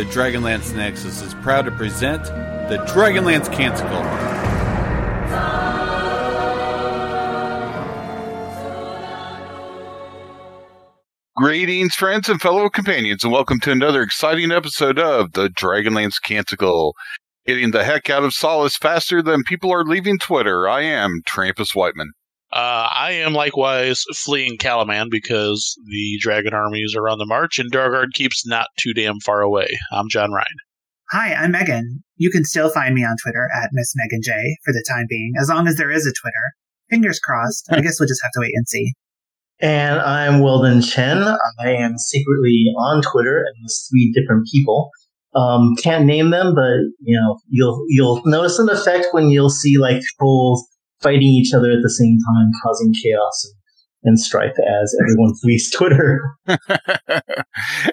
the Dragonlance Nexus is proud to present the Dragonlance Canticle. Greetings, friends and fellow companions, and welcome to another exciting episode of the Dragonlance Canticle. Getting the heck out of Solace faster than people are leaving Twitter. I am Trampus Whiteman. Uh, I am likewise fleeing Kalaman because the dragon armies are on the march and Dargard keeps not too damn far away. I'm John Ryan. Hi, I'm Megan. You can still find me on Twitter at Miss Megan J for the time being, as long as there is a Twitter. Fingers crossed. I guess we'll just have to wait and see. And I'm Weldon Chen. I am secretly on Twitter and with three different people. Um, can't name them, but you know, you'll you'll notice an effect when you'll see like trolls fighting each other at the same time, causing chaos and, and strife as everyone flees Twitter. and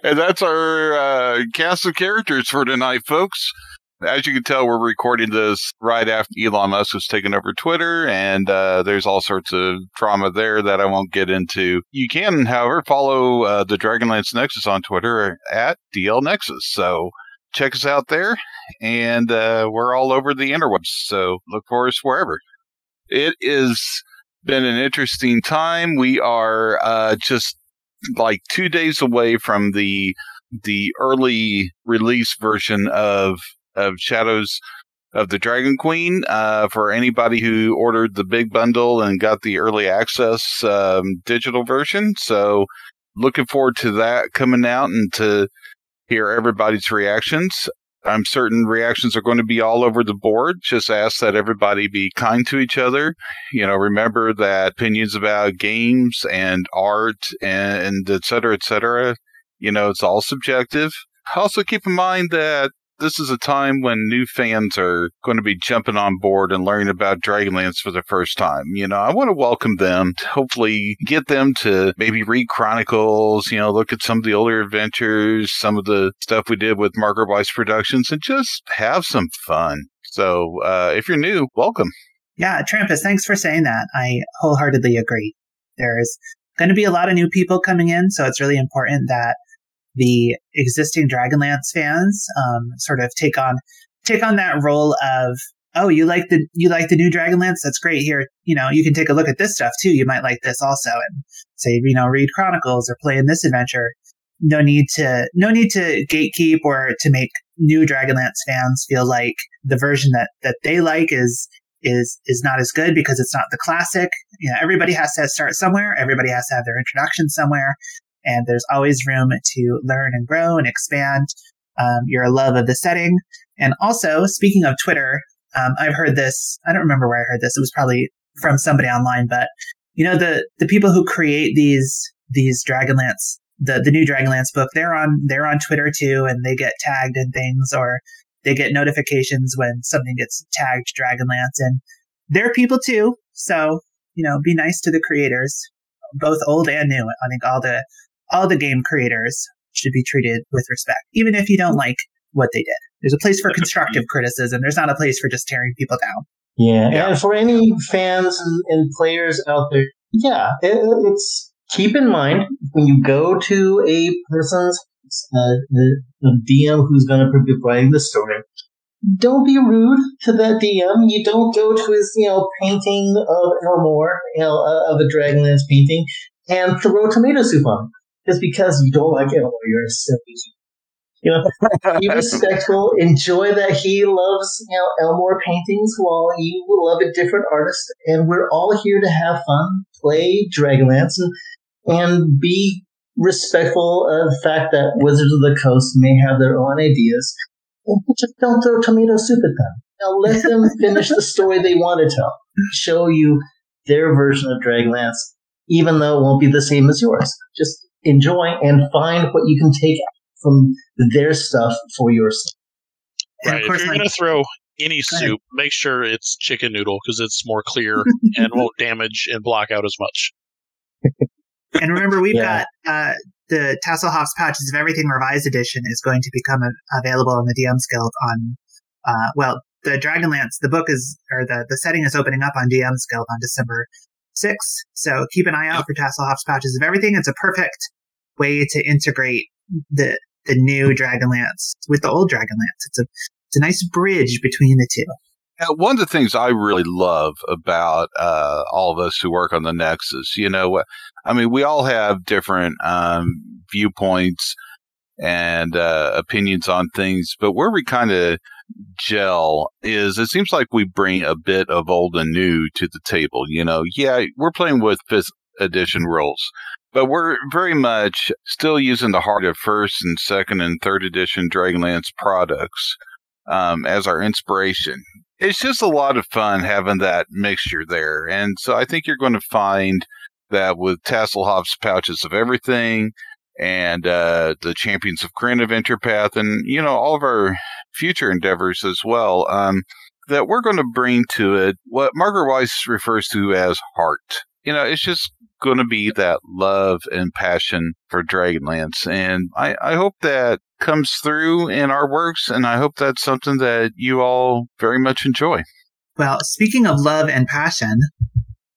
that's our uh, cast of characters for tonight, folks. As you can tell, we're recording this right after Elon Musk has taken over Twitter, and uh, there's all sorts of drama there that I won't get into. You can, however, follow uh, the Dragonlance Nexus on Twitter at DL Nexus. So check us out there, and uh, we're all over the interwebs. So look for us wherever. It has been an interesting time. We are uh, just like two days away from the the early release version of of Shadows of the Dragon Queen. Uh, for anybody who ordered the big bundle and got the early access um, digital version, so looking forward to that coming out and to hear everybody's reactions. I'm certain reactions are going to be all over the board. Just ask that everybody be kind to each other. You know, remember that opinions about games and art and, and et cetera, et cetera, you know, it's all subjective. Also keep in mind that this is a time when new fans are going to be jumping on board and learning about Dragonlance for the first time. You know, I want to welcome them, to hopefully get them to maybe read Chronicles, you know, look at some of the older adventures, some of the stuff we did with Margaret Weis Productions, and just have some fun. So, uh, if you're new, welcome. Yeah, Trampus, thanks for saying that. I wholeheartedly agree. There's going to be a lot of new people coming in, so it's really important that the existing Dragonlance fans um, sort of take on take on that role of oh you like the you like the new Dragonlance? That's great. Here you know you can take a look at this stuff too. You might like this also. And say you know read Chronicles or play in this adventure. No need to no need to gatekeep or to make new Dragonlance fans feel like the version that that they like is is is not as good because it's not the classic. You know, everybody has to start somewhere. Everybody has to have their introduction somewhere and there's always room to learn and grow and expand um, your love of the setting. And also, speaking of Twitter, um, I've heard this. I don't remember where I heard this. It was probably from somebody online, but you know the the people who create these these Dragonlance the the new Dragonlance book, they're on they're on Twitter too, and they get tagged in things or they get notifications when something gets tagged Dragonlance, and they're people too. So you know, be nice to the creators, both old and new. I think all the all the game creators should be treated with respect, even if you don't like what they did. There's a place for constructive criticism. There's not a place for just tearing people down. Yeah, yeah. and for any fans and, and players out there, yeah, it, it's keep in mind when you go to a person's uh, the, the DM who's going to be writing the story. Don't be rude to that DM. You don't go to his, you know, painting of Elmore, you know, uh, of a Dragonlance painting, and throw tomato soup on him just because you don't like or you're a silly. You know, be respectful. Enjoy that he loves you know Elmore paintings while you love a different artist, and we're all here to have fun, play Dragonlance, and and be respectful of the fact that Wizards of the Coast may have their own ideas. And just don't throw tomato soup at them. Now let them finish the story they want to tell. Show you their version of Dragonlance, even though it won't be the same as yours. Just enjoy and find what you can take from their stuff for yourself. Right. If you're going to throw any soup, make sure it's chicken noodle because it's more clear and won't damage and block out as much. and remember, we've yeah. got uh, the Tasselhoff's Pouches of Everything Revised Edition is going to become a- available on the DM's Guild on, uh, well, the Dragonlance, the book is, or the, the setting is opening up on DM's Guild on December 6th. So keep an eye out for Tasselhoff's Pouches of Everything. It's a perfect way to integrate the the new Dragonlance with the old Dragonlance. It's a it's a nice bridge between the two. Uh, one of the things I really love about uh, all of us who work on the Nexus, you know, I mean, we all have different um, viewpoints and uh, opinions on things, but where we kind of gel is it seems like we bring a bit of old and new to the table. You know, yeah, we're playing with fifth edition rules, but we're very much still using the heart of first and second and third edition Dragonlance products um, as our inspiration. It's just a lot of fun having that mixture there. And so I think you're going to find that with Tasselhoff's pouches of everything and uh, the Champions of Krynn Adventure Path and, you know, all of our future endeavors as well, um, that we're going to bring to it what Margaret Weis refers to as heart. You know, it's just going to be that love and passion for Dragonlance. And I, I hope that comes through in our works. And I hope that's something that you all very much enjoy. Well, speaking of love and passion,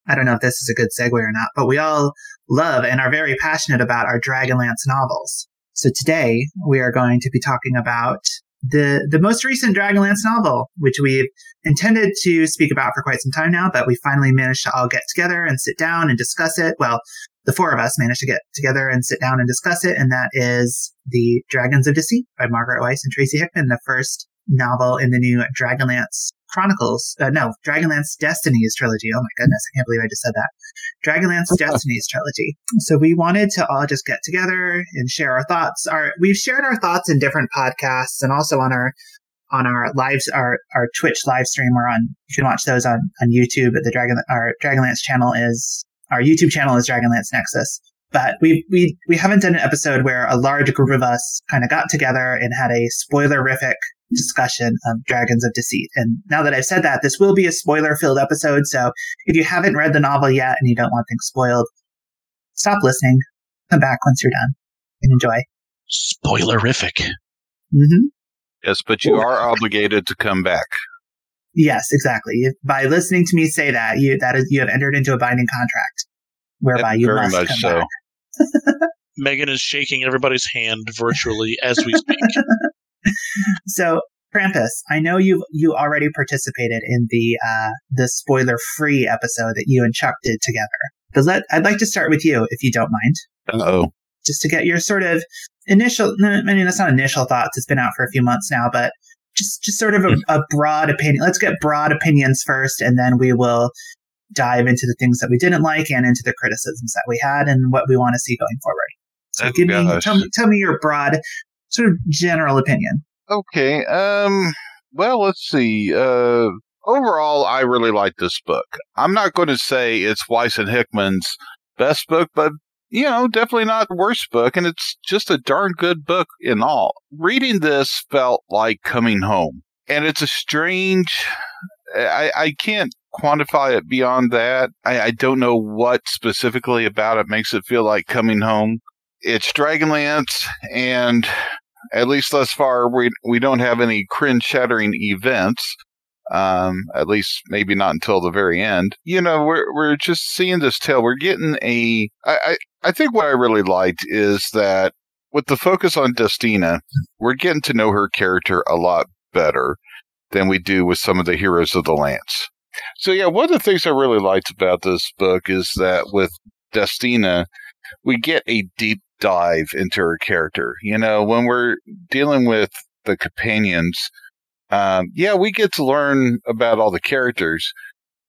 I don't know if this is a good segue or not, but we all love and are very passionate about our Dragonlance novels. So today we are going to be talking about the the most recent Dragonlance novel, which we've intended to speak about for quite some time now, but we finally managed to all get together and sit down and discuss it. Well, the four of us managed to get together and sit down and discuss it, and that is The Dragons of Deceit by Margaret Weis and Tracy Hickman, the first novel in the new Dragonlance Chronicles. Uh, no, Dragonlance Destinies trilogy. Oh my goodness, I can't believe I just said that. Dragonlance Destinies trilogy. So we wanted to all just get together and share our thoughts. Our we've shared our thoughts in different podcasts and also on our on our lives our our Twitch live stream. We're on you can watch those on on YouTube. The Dragon our Dragonlance channel is our YouTube channel is Dragonlance Nexus. But we we we haven't done an episode where a large group of us kind of got together and had a spoilerific discussion of Dragons of Deceit. And now that I've said that, this will be a spoiler filled episode. So if you haven't read the novel yet and you don't want things spoiled, stop listening, come back once you're done and enjoy. Spoilerific. Mm-hmm. Yes, but you are obligated to come back. Yes, exactly. By listening to me say that, you that is you have entered into a binding contract whereby you Very must much come so. back. Megan is shaking everybody's hand virtually as we speak. So, Trampus, I know you you already participated in the uh, the spoiler free episode that you and Chuck did together. But let I'd like to start with you, if you don't mind, Uh Oh, just to get your sort of initial. I mean, it's not initial thoughts. It's been out for a few months now, but just just sort of a, a broad opinion. Let's get broad opinions first, and then we will dive into the things that we didn't like and into the criticisms that we had and what we want to see going forward. So, Oh, give me tell me tell me your broad sort of general opinion. Okay. Um. Well, let's see. Uh. Overall, I really like this book. I'm not going to say it's Weis and Hickman's best book, but you know, definitely not the worst book, and it's just a darn good book in all. Reading this felt like coming home, and it's a strange. I I can't quantify it beyond that. I, I don't know what specifically about it makes it feel like coming home. It's Dragonlance, and at least thus far, we we don't have any Krynn shattering events. Um, at least maybe not until the very end. You know, we're we're just seeing this tale. We're getting a. I I, I think what I really liked is that with the focus on Destina, we're getting to know her character a lot better than we do with some of the heroes of the Lance. So yeah, one of the things I really liked about this book is that with Destina, we get a deep dive into her character. You know, when we're dealing with the companions, um, yeah, we get to learn about all the characters,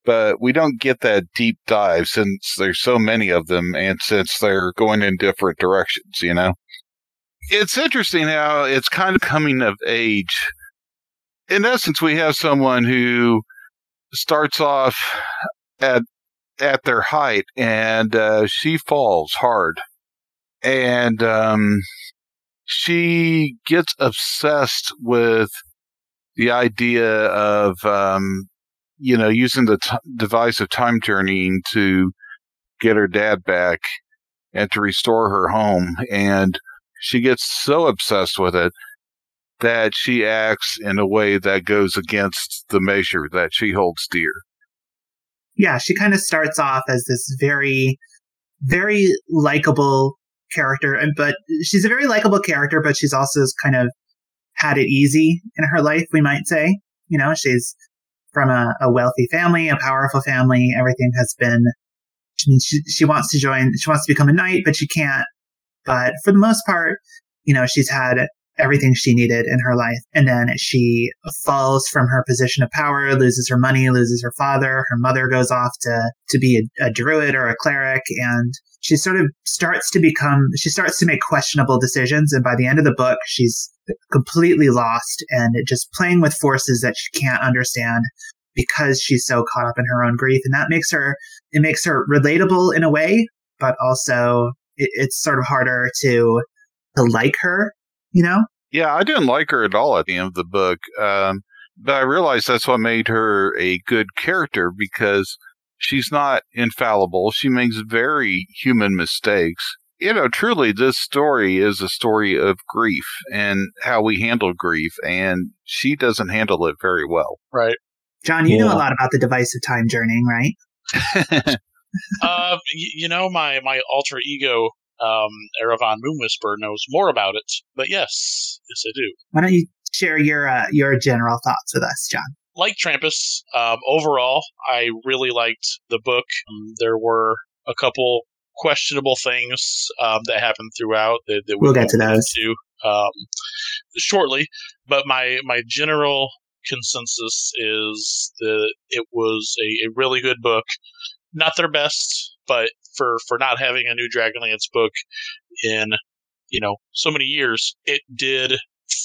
but we don't get that deep dive since there's so many of them and since they're going in different directions, you know? It's interesting how it's kind of coming of age. In essence, we have someone who starts off at at their height and uh, she falls hard and um, she gets obsessed with the idea of um, you know using the t- device of time journeying to get her dad back and to restore her home and she gets so obsessed with it that she acts in a way that goes against the measure that she holds dear. Yeah, she kind of starts off as this very, very likable character, and but she's a very likable character, but she's also kind of had it easy in her life, we might say. You know, she's from a, a wealthy family, a powerful family. Everything has been. I mean, she she wants to join. She wants to become a knight, but she can't. But for the most part, you know, she's had everything she needed in her life. And then she falls from her position of power, loses her money, loses her father. Her mother goes off to, to be a, a druid or a cleric. And she sort of starts to become, she starts to make questionable decisions. And by the end of the book, she's completely lost and just playing with forces that she can't understand because she's so caught up in her own grief. And that makes her, it makes her relatable in a way, but also it, it's sort of harder to, to like her you know? Yeah, I didn't like her at all at the end of the book. Um, but I realized that's what made her a good character because she's not infallible. She makes very human mistakes. You know, truly, this story is a story of grief and how we handle grief, and she doesn't handle it very well. Right. John, you yeah. know a lot about the device of time journeying, right? uh, you know, my, my alter ego um, Erevan Moonwhisper knows more about it. But yes, yes, I do. Why don't you share your uh, your general thoughts with us, John? Like Trampus, um, overall, I really liked the book. Um, there were a couple questionable things um, that happened throughout that, that we will get to those into, um, shortly. But my my general consensus is that it was a, a really good book. Not their best, but for for not having a new Dragonlance book in you know so many years, it did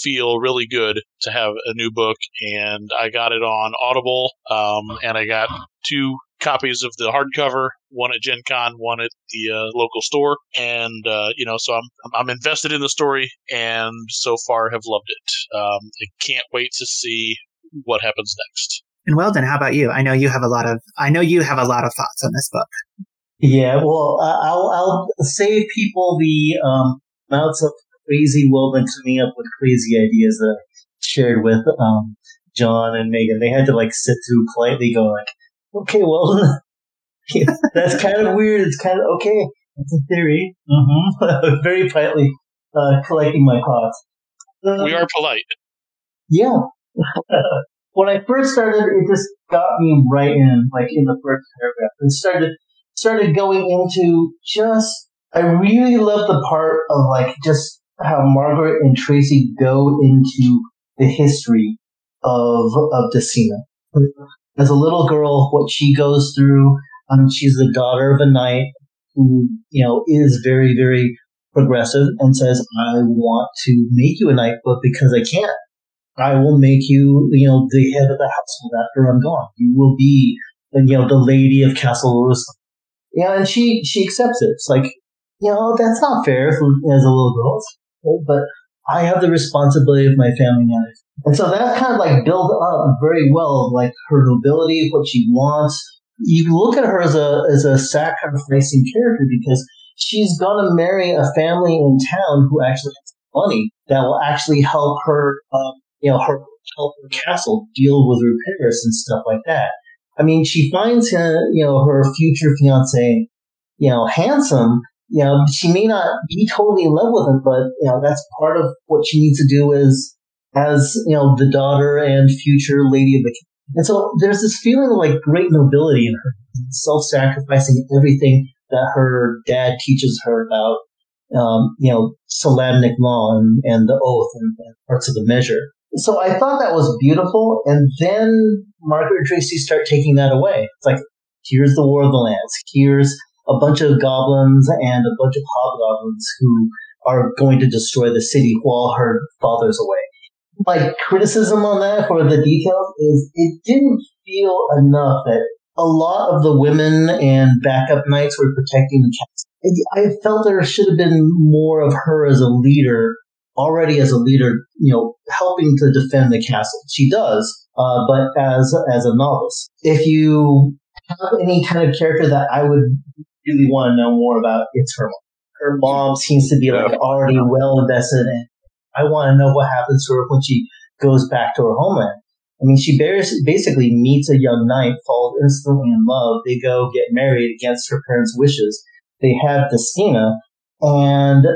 feel really good to have a new book, and I got it on Audible, um, and I got two copies of the hardcover, one at Gen Con, one at the uh, local store, and uh, you know, so I'm I'm invested in the story, and so far have loved it. Um, I can't wait to see what happens next. And Weldon, how about you? I know you have a lot of I know you have a lot of thoughts on this book. Yeah, well, I'll I'll save people the um, amounts of crazy Weldon coming up with crazy ideas that I shared with um, John and Megan. They had to like sit through politely, go like, "Okay, well, that's kind of weird. It's kind of okay. That's a theory." Mm-hmm. Very politely uh, collecting my thoughts. Um, we are polite. Yeah. when I first started, it just got me right in, like in the first paragraph. It started started going into just, I really love the part of like just how Margaret and Tracy go into the history of, of Destina. As a little girl, what she goes through, um, she's the daughter of a knight who, you know, is very, very progressive and says, I want to make you a knight, but because I can't, I will make you, you know, the head of the household after I'm gone. You will be, you know, the lady of Castle Jerusalem. Yeah, and she she accepts it. It's like, you know, that's not fair as a little girl, but I have the responsibility of my family now. And so that kind of like built up very well, like her nobility, what she wants. You look at her as a as a sacrificing character because she's gonna marry a family in town who actually has money that will actually help her, um, you know, her help her castle deal with repairs and stuff like that. I mean, she finds him, you know, her future fiance, you know, handsome. You know, she may not be totally in love with him, but you know, that's part of what she needs to do as, as you know, the daughter and future lady of the. King. And so there's this feeling of like great nobility in her, self-sacrificing everything that her dad teaches her about, um, you know, Solamnic law and, and the oath and, and parts of the measure. So I thought that was beautiful. And then Margaret and Tracy start taking that away. It's like, here's the War of the Lance. Here's a bunch of goblins and a bunch of hobgoblins who are going to destroy the city while her father's away. My criticism on that for the details is it didn't feel enough that a lot of the women and backup knights were protecting the castle. I felt there should have been more of her as a leader already as a leader, you know, helping to defend the castle. She does, uh, but as as a novice. If you have any kind of character that I would really want to know more about, it's her mom. Her mom seems to be like already well invested, and I want to know what happens to her when she goes back to her homeland. I mean, she basically meets a young knight, falls instantly in love. They go get married against her parents' wishes. They have Destina, And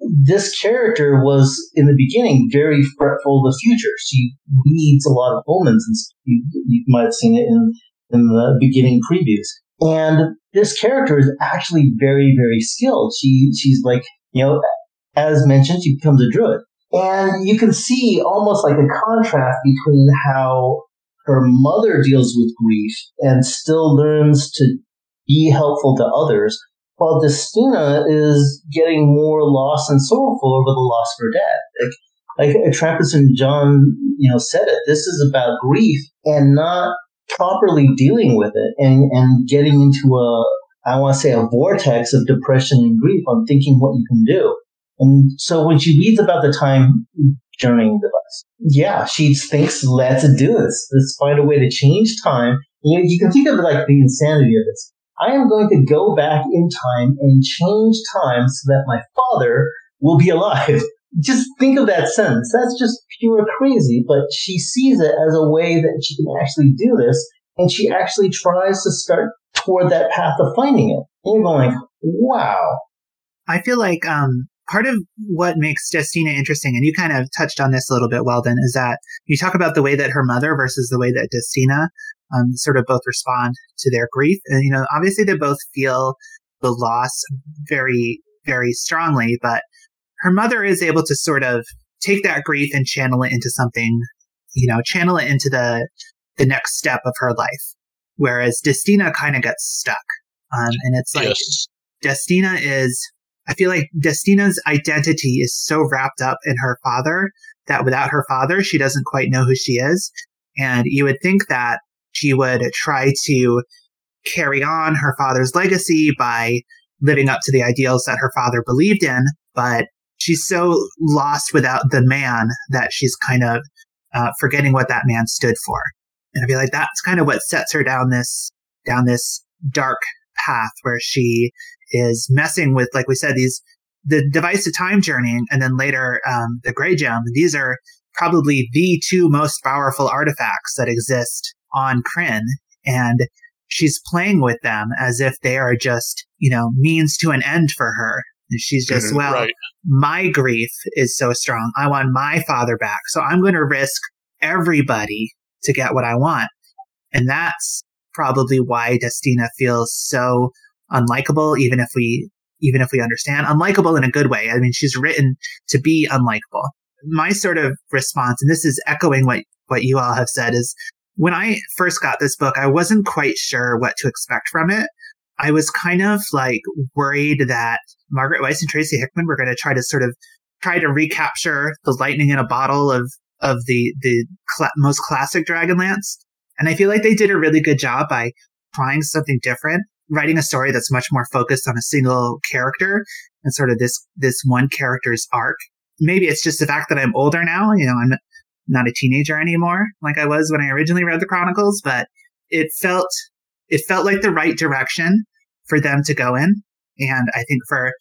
this character was in the beginning very fretful of the future. She reads a lot of omens, and you, you might have seen it in in the beginning previews. And this character is actually very, very skilled. She she's like you know, as mentioned, she becomes a druid, and you can see almost like a contrast between how her mother deals with grief and still learns to be helpful to others, while Destina is getting more lost and sorrowful over the loss of her dad. Like, like uh, Trampus and John, you know, said it. This is about grief and not properly dealing with it and, and getting into a, I want to say, a vortex of depression and grief on thinking what you can do. And so when she reads about the time journeying device, yeah, she thinks, let's do this. Let's find a way to change time. You, you can think of like the insanity of this. I am going to go back in time and change time so that my father will be alive. Just think of that sentence. That's just pure crazy, but she sees it as a way that she can actually do this, and she actually tries to start toward that path of finding it. And you're going wow. I feel like um, part of what makes Destina interesting, and you kind of touched on this a little bit, Weldon, is that you talk about the way that her mother versus the way that Destina um, sort of both respond to their grief. And, you know, obviously they both feel the loss very, very strongly, but her mother is able to sort of take that grief and channel it into something, you know, channel it into the, the next step of her life. Whereas Destina kind of gets stuck. Um, and it's like, yes. Destina is, I feel like Destina's identity is so wrapped up in her father that without her father, she doesn't quite know who she is. And you would think that she would try to carry on her father's legacy by living up to the ideals that her father believed in, but she's so lost without the man that she's kind of uh, forgetting what that man stood for. And I feel like that's kind of what sets her down this down this dark path where she is messing with, like we said, these the device of time journeying, and then later um, the gray gem. These are probably the two most powerful artifacts that exist on Krynn, and she's playing with them as if they are just, you know, means to an end for her. And she's just, mm-hmm, well, right. my grief is so strong. I want my father back. So I'm going to risk everybody to get what I want. And that's probably why Destina feels so unlikable, even if we, even if we understand unlikable in a good way. I mean, she's written to be unlikable. My sort of response, and this is echoing what, what you all have said is when I first got this book, I wasn't quite sure what to expect from it. I was kind of like worried that Margaret Weis and Tracy Hickman were going to try to sort of try to recapture the lightning in a bottle of of the the cl- most classic Dragonlance, and I feel like they did a really good job by trying something different, writing a story that's much more focused on a single character and sort of this this one character's arc. Maybe it's just the fact that I'm older now. You know, I'm not a teenager anymore like I was when I originally read the Chronicles, but it felt it felt like the right direction for them to go in. And I think for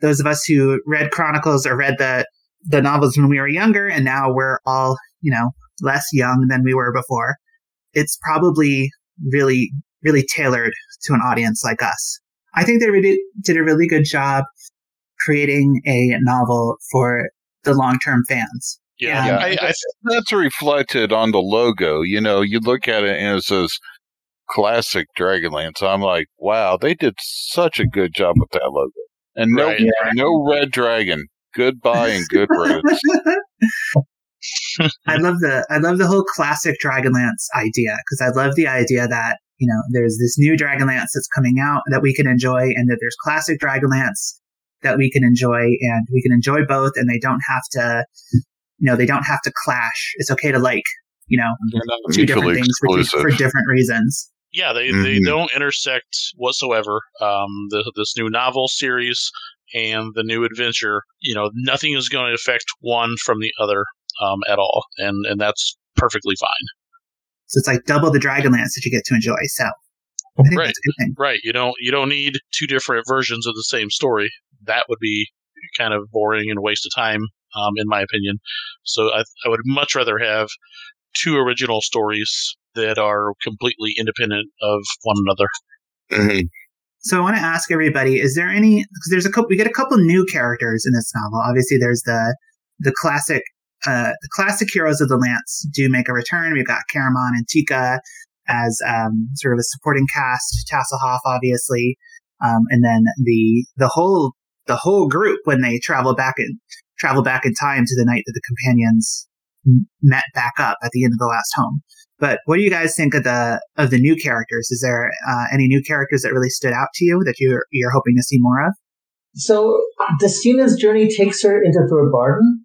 those of us who read Chronicles or read the the novels when we were younger and now we're all, you know, less young than we were before, it's probably really, really tailored to an audience like us. I think they really did a really good job creating a novel for the long term fans. Yeah, yeah. I, I, that's reflected on the logo. You know, you look at it and it says classic Dragonlance. I'm like, wow, they did such a good job with that logo. And no, right. no red dragon. Goodbye and good roads. I love the I love the whole classic Dragonlance idea because I love the idea that you know there's this new Dragonlance that's coming out that we can enjoy, and that there's classic Dragonlance that we can enjoy, and we can enjoy both, and they don't have to you know, they don't have to clash. It's okay to like, you know, two different things for, for, different reasons. Yeah, they, mm-hmm. they don't intersect whatsoever. Um, the, this new novel series and the new adventure, you know, nothing is going to affect one from the other um, at all, and and that's perfectly fine. So it's like double the Dragonlance that you get to enjoy. So right, right. You don't you don't need two different versions of the same story. That would be kind of boring and a waste of time um, in my opinion. So I, I would much rather have two original stories that are completely independent of one another. Mm-hmm. So I want to ask everybody: Is there any? Because there's a couple. We get a couple new characters in this novel. Obviously, there's the the classic uh, the classic heroes of the Lance do make a return. We've got Caramon and Tika as um, sort of a supporting cast. Tasslehoff, obviously, um, and then the the whole the whole group when they travel back in travel back in time to the night that the companions met back up at the end of the last home. But what do you guys think of the of the new characters? Is there uh, any new characters that really stood out to you that you're you're hoping to see more of? So Destina's journey takes her into Thorbardin,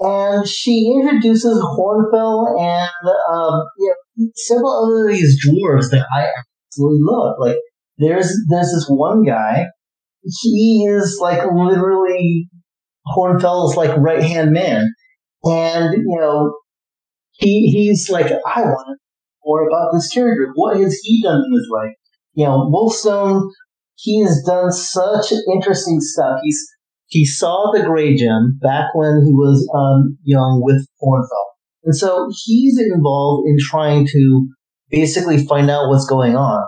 and she introduces Hornfell and um, you know, several other these dwarves that I absolutely love. Like there's there's this one guy. He is like literally Hornfell's like right hand man, and you know he he's like I want more about this character. What has he done in his life? You know, Wolfstone. He has done such interesting stuff. He's he saw the Grey Gem back when he was um, young with Hornfell, and so he's involved in trying to basically find out what's going on.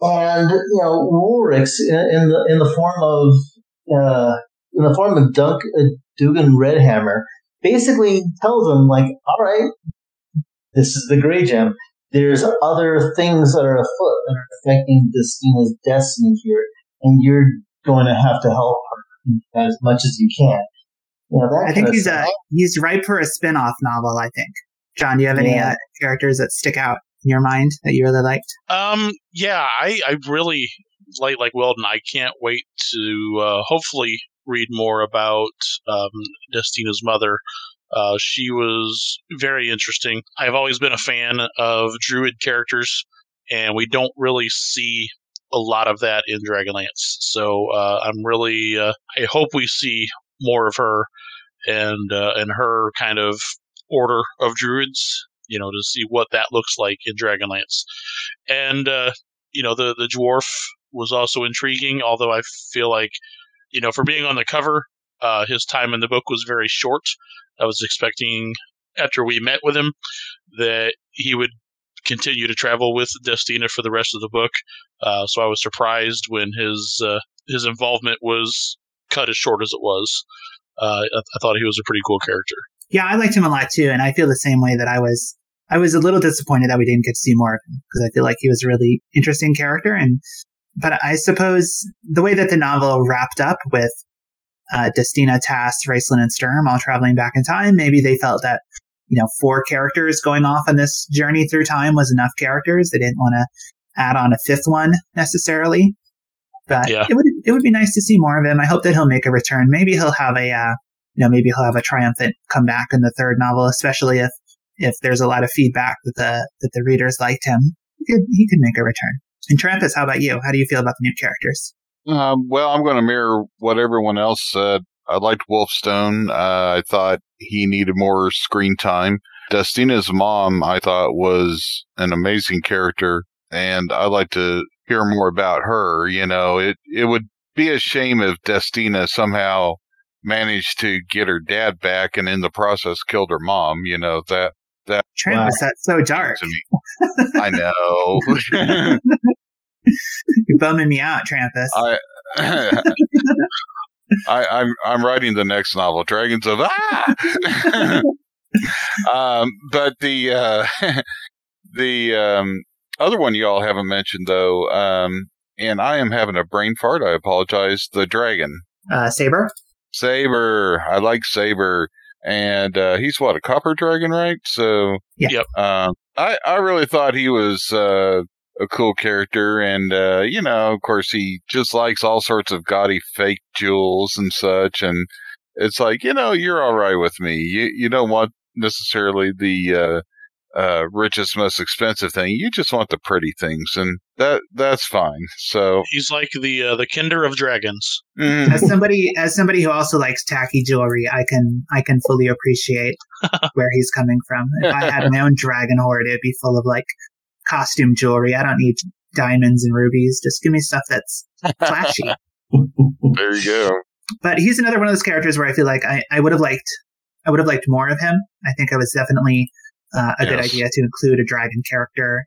And you know, Reorx in, in the in the form of uh, in the form of Dunk uh, Dougan Redhammer basically tells him like, all right, this is the Grey Gem. There's other things that are afoot that are affecting Destina's destiny here, and you're going to have to help her as much as you can. You know, I think he's uh, he's ripe for a spin-off novel. I think. John, do you have any uh, characters that stick out in your mind that you really liked? Um, yeah, I, I really like like Weldon. I can't wait to uh, hopefully read more about um, Destina's mother. Uh, she was very interesting. I've always been a fan of druid characters, and we don't really see a lot of that in Dragonlance. So uh, I'm really uh, I hope we see more of her and uh, and her kind of order of druids. You know, to see what that looks like in Dragonlance, and uh, you know the the dwarf was also intriguing. Although I feel like you know for being on the cover, uh, his time in the book was very short. I was expecting after we met with him that he would continue to travel with Destina for the rest of the book. Uh, so I was surprised when his uh, his involvement was cut as short as it was. Uh, I, I thought he was a pretty cool character. Yeah, I liked him a lot too, and I feel the same way that I was. I was a little disappointed that we didn't get to see more of him because I feel like he was a really interesting character. And but I suppose the way that the novel wrapped up with uh, Destina, Tass, Raistlin, and Sturm all traveling back in time, maybe they felt that you know four characters going off on this journey through time was enough characters. They didn't want to add on a fifth one necessarily. But Yeah. it would it would be nice to see more of him. I hope that he'll make a return. Maybe he'll have a uh, you know maybe he'll have a triumphant comeback in the third novel, especially if if there's a lot of feedback that the that the readers liked him. He could he could make a return. And Trampus, how about you? How do you feel about the new characters? Um, well, I'm going to mirror what everyone else said. I liked Wolfstone. Uh, I thought he needed more screen time. Destina's mom, I thought, was an amazing character, and I'd like to hear more about her. You know, it it would be a shame if Destina somehow managed to get her dad back and in the process killed her mom. You know that that Wow. that's so dark. to me. I know. You're bumming me out, Trampus. I, I I'm I'm writing the next novel, Dragons of Ah. um, but the uh, the um, other one you all haven't mentioned though, um, and I am having a brain fart. I apologize. The dragon Uh, Saber. Saber. I like Saber, and uh, he's what a copper dragon, right? So Yeah. Yep. Um, I I really thought he was uh, a cool character, and uh, you know, of course, he just likes all sorts of gaudy fake jewels and such, and it's like you know, you're all right with me. You you don't want necessarily the uh, richest, most expensive thing. You just want the pretty things, and that that's fine. So He's like the uh, the Kender of dragons. mm, as somebody as somebody who also likes tacky jewelry, I can I can fully appreciate where he's coming from. If I had my own dragon hoard, it'd be full of like costume jewelry. I don't need diamonds and rubies. Just give me stuff that's flashy. there you go. but he's another one of those characters where I feel like I, I would have liked I would have liked more of him. I think I was definitely uh, a good idea to include a dragon character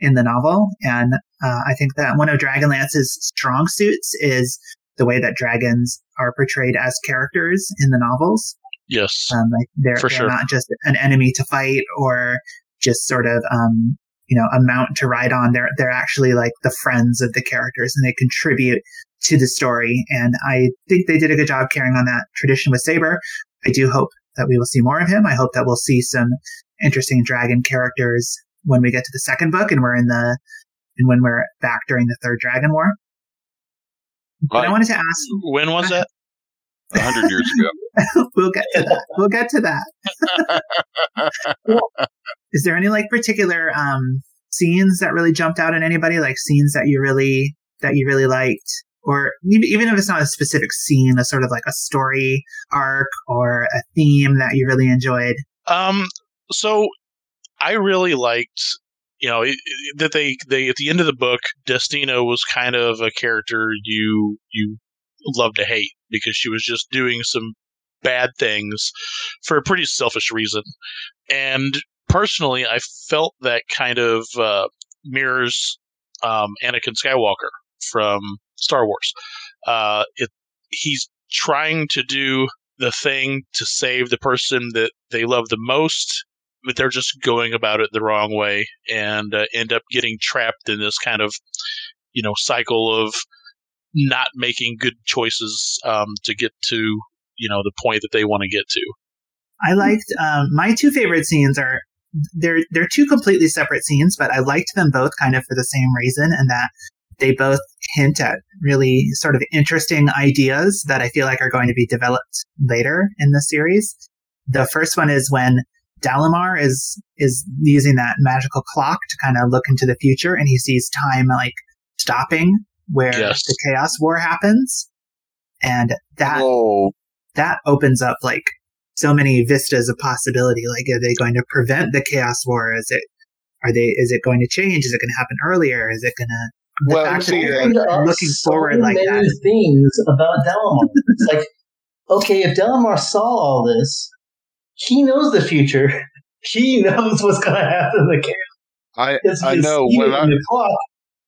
in the novel, and Uh, I think that one of Dragonlance's strong suits is the way that dragons are portrayed as characters in the novels. Yes. Um, like they're, they're sure. not just an enemy to fight or just sort of, um, you know, a mount to ride on. They're, they're actually like the friends of the characters and they contribute to the story. And I think they did a good job carrying on that tradition with Saber. I do hope that we will see more of him. I hope that we'll see some interesting dragon characters when we get to the second book and we're in the, and when we're back during the third Dragon War. But I wanted to ask, When was that? a hundred years ago. we'll get to that. We'll get to that. Is there any like particular um scenes that really jumped out at anybody? Like scenes that you really that you really liked, or even even if it's not a specific scene, a sort of like a story arc or a theme that you really enjoyed. Um, so I really liked, you know, that they they at the end of the book, Destina was kind of a character you you love to hate because she was just doing some bad things for a pretty selfish reason, and personally, I felt that kind of uh, mirrors um, Anakin Skywalker from Star Wars. Uh, it he's trying to do the thing to save the person that they love the most, but they're just going about it the wrong way and uh, end up getting trapped in this kind of, you know, cycle of not making good choices um, to get to, you know, the point that they want to get to. I liked um, my two favorite scenes are they're they're two completely separate scenes, but I liked them both kind of for the same reason, and that they both hint at really sort of interesting ideas that I feel like are going to be developed later in the series. The first one is when Dalamar is is using that magical clock to kind of look into the future, and he sees time like stopping where Yes. the Chaos War happens, and that Oh, that opens up like so many vistas of possibility. Like, are they going to prevent the chaos war? Is it, are they, is it going to change? Is it going to happen earlier? Is it going to, the Well, fact see, that they're There are looking so forward like many that. things about Dalamar. It's like, okay, if Dalamar saw all this, he knows the future. He knows what's going to happen in the chaos. I It's I know when I the clock.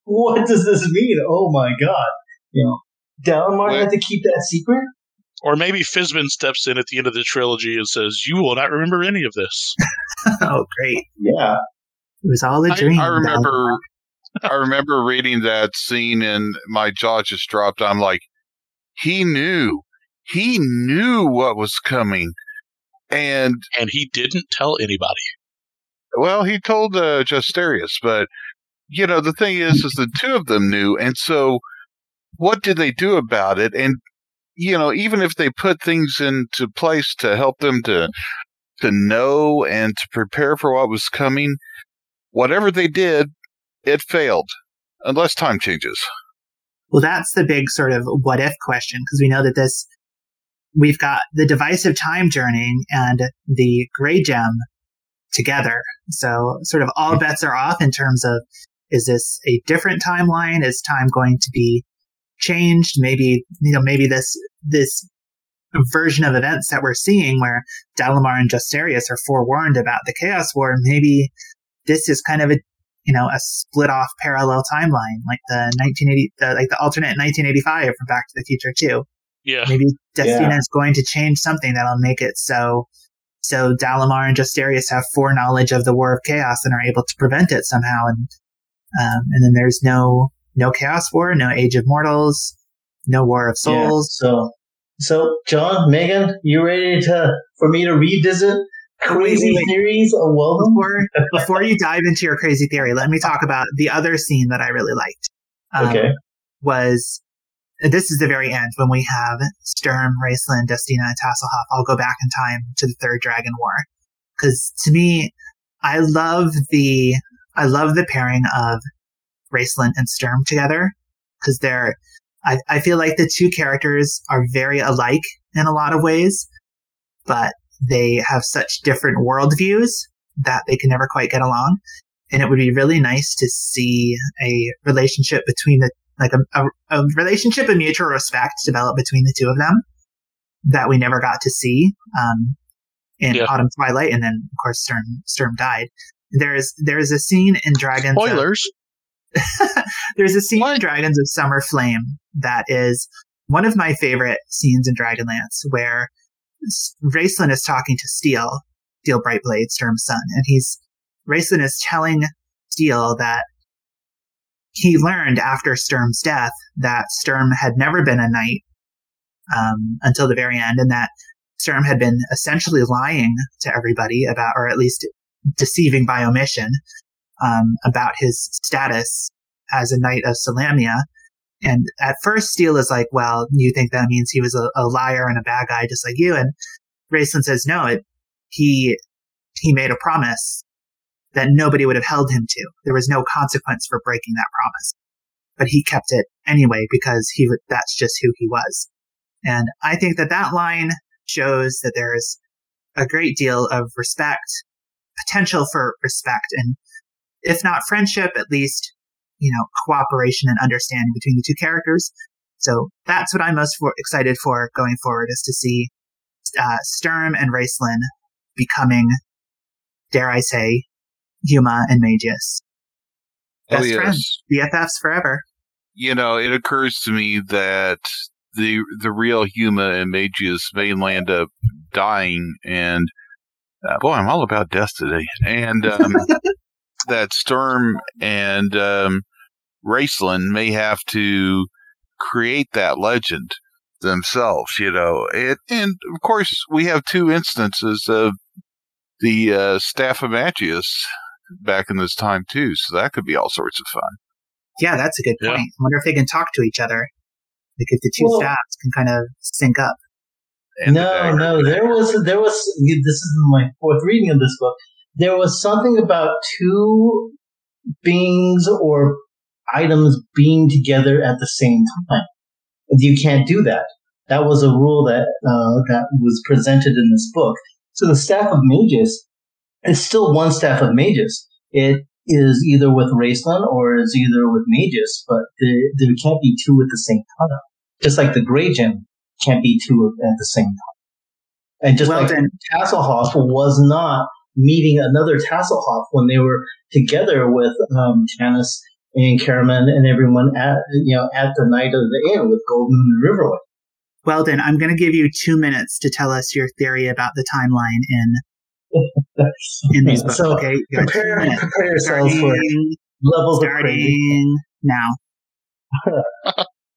What does this mean? Oh my god! You know, Dalamar had to keep that secret. Or maybe Fizban steps in at the end of the trilogy and says, "You will not remember any of this." oh, great. Yeah, It was all a dream. I Dalamar. remember I remember reading that scene and my jaw just dropped. I'm like, he knew. He knew what was coming. And and he didn't tell anybody. well, he told uh, Justarius, but you know, the thing is, is the two of them knew, and so what did they do about it? And you know, even if they put things into place to help them to to know and to prepare for what was coming, whatever they did, it failed, unless time changes. Well, that's the big sort of what if question because we know that this, we've got the divisive time journeying and the gray gem together. So sort of all hmm. bets are off in terms of is this a different timeline? Is time going to be changed? Maybe, you know, maybe this, this version of events that we're seeing where Dalamar and Justarius are forewarned about the Chaos War, maybe this is kind of a you know, a split off parallel timeline, like the 1980, the, uh, like the alternate 1985 from Back to the Future too. Yeah, Maybe Destina Yeah. is going to change something that'll make it so, so Dalamar and Justarius have foreknowledge of the War of Chaos and are able to prevent it somehow. And, um, and then there's no, no Chaos War, no Age of Mortals, no War of Yeah. Souls. So, so John, Megan, you ready to for me to revisit crazy Wait, wait, wait. theories of Weldon? Before, before you dive into your crazy theory, let me talk about the other scene that I really liked. Um, Okay. was this is the very end when we have Sturm, Raistlin, Destina, and Tasselhoff all go back in time to the Third Dragon War. Because to me, I love the I love the pairing of Raistlin and Sturm together because they're I, I feel like the two characters are very alike in a lot of ways, but they have such different worldviews that they can never quite get along. And it would be really nice to see a relationship between the like a, a, a relationship of mutual respect develop between the two of them that we never got to see um, in Yeah. Autumn Twilight, and then of course Sturm Sturm died. There's there's a scene in Dragons. spoilers. there's a scene in Dragons of Summer Flame that is one of my favorite scenes in Dragonlance where Raistlin is talking to Steel, Steel Brightblade, Sturm's son, and he's Raistlin is telling Steel that he learned after Sturm's death that Sturm had never been a knight um, until the very end, and that Sturm had been essentially lying to everybody about, or at least deceiving by omission, um, about his status as a knight of Solamnia. And at first, Steele is like, well, you think that means he was a, a liar and a bad guy just like you? And Raistlin says, no, it, he, he made a promise that nobody would have held him to. There was no consequence for breaking that promise. But he kept it anyway because he, that's just who he was. And I think that that line shows that there's a great deal of respect, potential for respect, and if not friendship, at least, you know, cooperation and understanding between the two characters. So that's what I'm most for, excited for going forward is to see uh, Sturm and Raistlin becoming, dare I say, Huma and Magius. Oh, Best yes. friends, BFFs forever. You know, it occurs to me that the the real Huma and Magius may land up dying, and uh, boy, I'm all about death today. And um, that Sturm and um, Raistlin may have to create that legend themselves. You know, it, and of course we have two instances of the uh, staff of Magius back in this time too, so that could be all sorts of fun. Yeah, that's a good Yeah. point. I wonder if they can talk to each other. Like if the two Well- staffs can kind of sync up. And the no, no, there was there was this is my fourth reading of this book. There was something about two beings or items being together at the same time. You can't do that. That was a rule that uh, that was presented in this book. So the staff of Magius is still one staff of Magius. It is either with Raistlin or is either with Magius, but there, there can't be two at the same time. Just like the Grey Gem can't be two at the same time. And just Well like then- Tasslehoff was not meeting another Tasslehoff when they were together with um, Tanis and Caramon and everyone at you know at the night of the inn with Goldmoon and Riverwind. Weldon, I'm going to give you two minutes to tell us your theory about the timeline in in these books. So, okay, you got two Prepare, prepare yourselves for Starting, levels of crazy. starting now.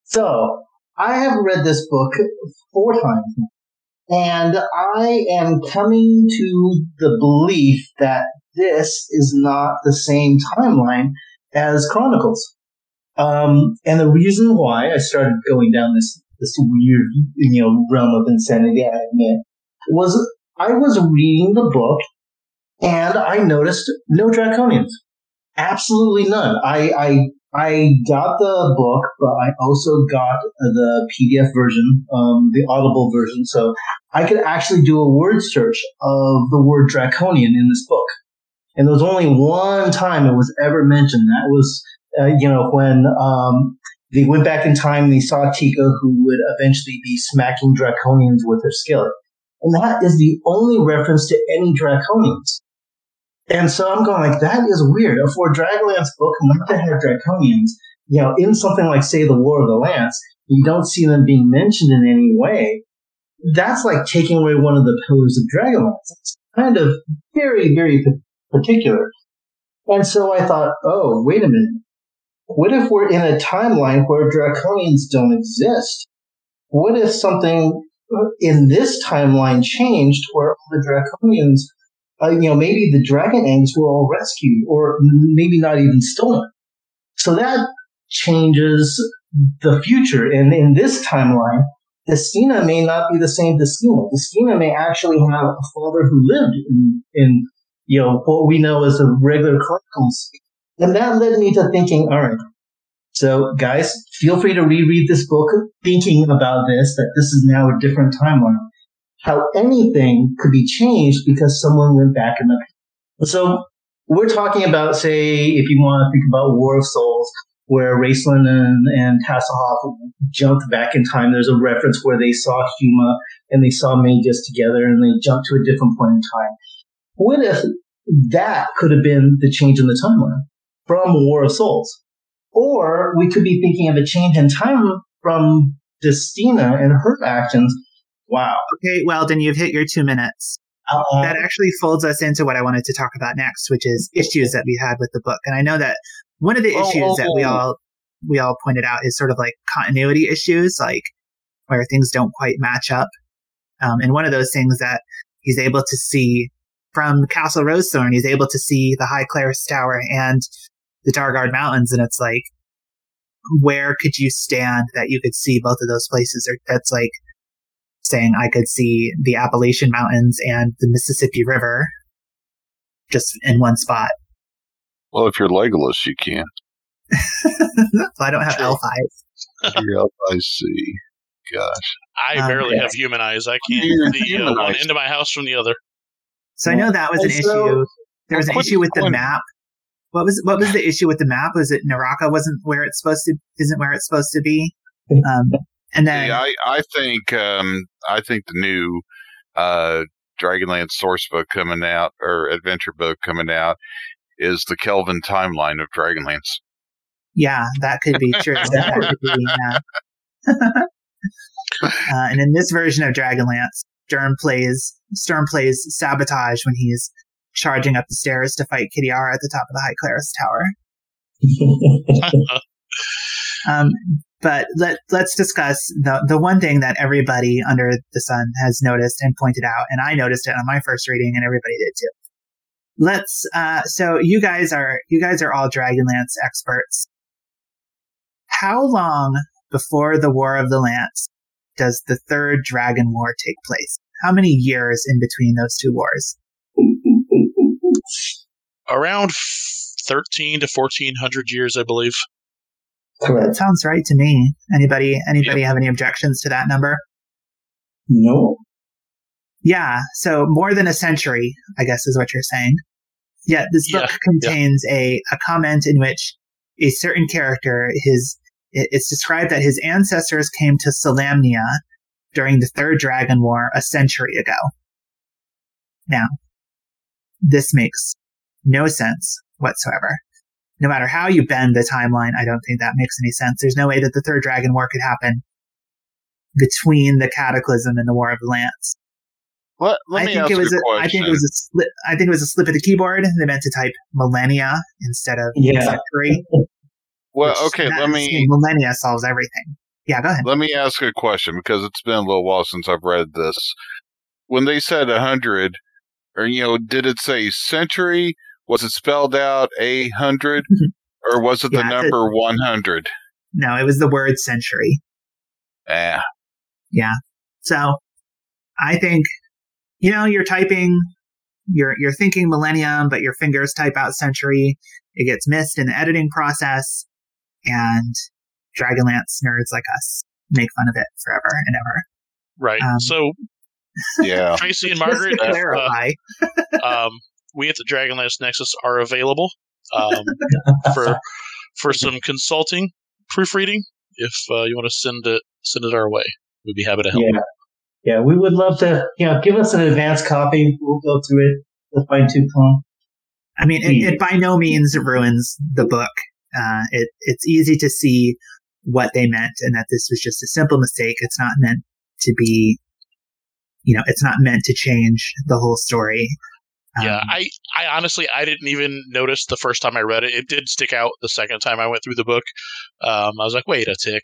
So I have read this book four times now, and I am coming to the belief that this is not the same timeline as Chronicles. Um, and the reason why I started going down this this weird, you know, realm of insanity, I admit, was I was reading the book and I noticed no draconians. Absolutely none. I, I I got the book, but I also got the PDF version, um, the Audible version, so I could actually do a word search of the word draconian in this book. And there was only one time it was ever mentioned. That was, uh, you know, when um, they went back in time they saw Tika, who would eventually be smacking draconians with her skillet. And that is the only reference to any draconians. And so I'm going like, that is weird. For Dragonlance book not to have draconians, you know, in something like, say, the War of the Lance, you don't see them being mentioned in any way. That's like taking away one of the pillars of Dragonlance. It's kind of very, very particular. And so I thought, oh, wait a minute. What if we're in a timeline where draconians don't exist? What if something in this timeline changed where all the draconians uh, you know, maybe the dragon eggs were all rescued, or maybe not even stolen. So that changes the future. And in this timeline, Destina may not be the same Destina. Destina may actually have a father who lived in, in you know, what we know as the regular chronicles. And that led me to thinking, all right, so guys, feel free to reread this book thinking about this, that this is now a different timeline how anything could be changed because someone went back in the past. so we're talking about say if you want to think about war of souls where Raistlin and, and Tasslehoff jumped back in time. There's a reference where they saw Huma and they saw Magius together and they jumped to a different point in time. What if that could have been the change in the timeline from war of souls Or we could be thinking of a change in time from Destina and her actions. Wow. Okay, Weldon, you've hit your two minutes. Uh, That actually folds us into what I wanted to talk about next, which is issues that we had with the book. And I know that one of the Oh, issues oh, that we oh. all we all pointed out is sort of like continuity issues, like where things don't quite match up. Um, and one of those things that he's able to see from Castle Rosethorn, he's able to see the High Clerist's Tower and the Dargaard Mountains, and it's like, where could you stand that you could see both of those places? Or that's like saying I could see the Appalachian Mountains and the Mississippi River just in one spot. Well, if you're Legolas, you can. so I don't have True. elf eyes. You're up, I see. Gosh. I Um, barely yeah. have human eyes. I can't You're see uh, one end of my house from the other. So I know that was an And so- issue. There was an Quinn- issue with the Quinn- map. What was what was the issue with the map? Was it Neraka wasn't where it's supposed to isn't where it's supposed to be? Um, and then Yeah, I, I think um, I think the new uh, Dragonlance source book coming out or adventure book coming out is the Kelvin timeline of Dragonlance. Yeah, that could be true. could be, yeah. uh, and in this version of Dragonlance, Sturm plays Sturm plays sabotage when he's charging up the stairs to fight Kitiara at the top of the High Clerist's Tower. Um, but let let's discuss the the one thing that everybody under the sun has noticed and pointed out, and I noticed it on my first reading, and everybody did too. Let's. Uh, so you guys are you guys are all Dragonlance experts. How long before the War of the Lance does the Third Dragon War take place? How many years in between those two wars? Around thirteen to fourteen hundred years, I believe. That sounds right to me. Anybody anybody have any objections to that number? No. Yeah, so more than a century, I guess is what you're saying. Yeah, this book Yeah, contains a, a comment in which a certain character, his it's described that his ancestors came to Solamnia during the Third Dragon War a century ago. Now, this makes no sense whatsoever. No matter how you bend the timeline, I don't think that makes any sense. There's no way that the Third Dragon War could happen between the Cataclysm and the War of the Lance. Let, let I me think ask it was. a A, question. I think it was a slip. I think it was a slip of the keyboard. They meant to type millennia instead of Yeah. century. well, okay, let me Millennia solves everything. Yeah, go ahead. let me ask a question because it's been a little while since I've read this. When they said a hundred, or you know, did it say century? Was it spelled out a hundred, or was it the Yeah, it- number one hundred? No, it was the word century. Ah, yeah. So, I think, you know, you're typing, you're you're thinking millennium, but your fingers type out century. It gets missed in the editing process, and Dragonlance nerds like us make fun of it forever and ever. Right. Um, so yeah. Tracy and Just Margaret, to if, uh, um, we at the Dragonlance Nexus are available um, for for some consulting, proofreading. If uh, you want to send it send it our way, we'd be happy to help. Yeah. Yeah, we would love to, you know, give us an advance copy. We'll go through it with fine tooth comb. I mean, it, it by no means ruins the book. Uh, it, it's easy to see what they meant and that this was just a simple mistake. It's not meant to be, you know, it's not meant to change the whole story. Yeah, Um, I, I honestly I didn't even notice the first time I read it. It did stick out the second time I went through the book. Um, I was like, wait a tick.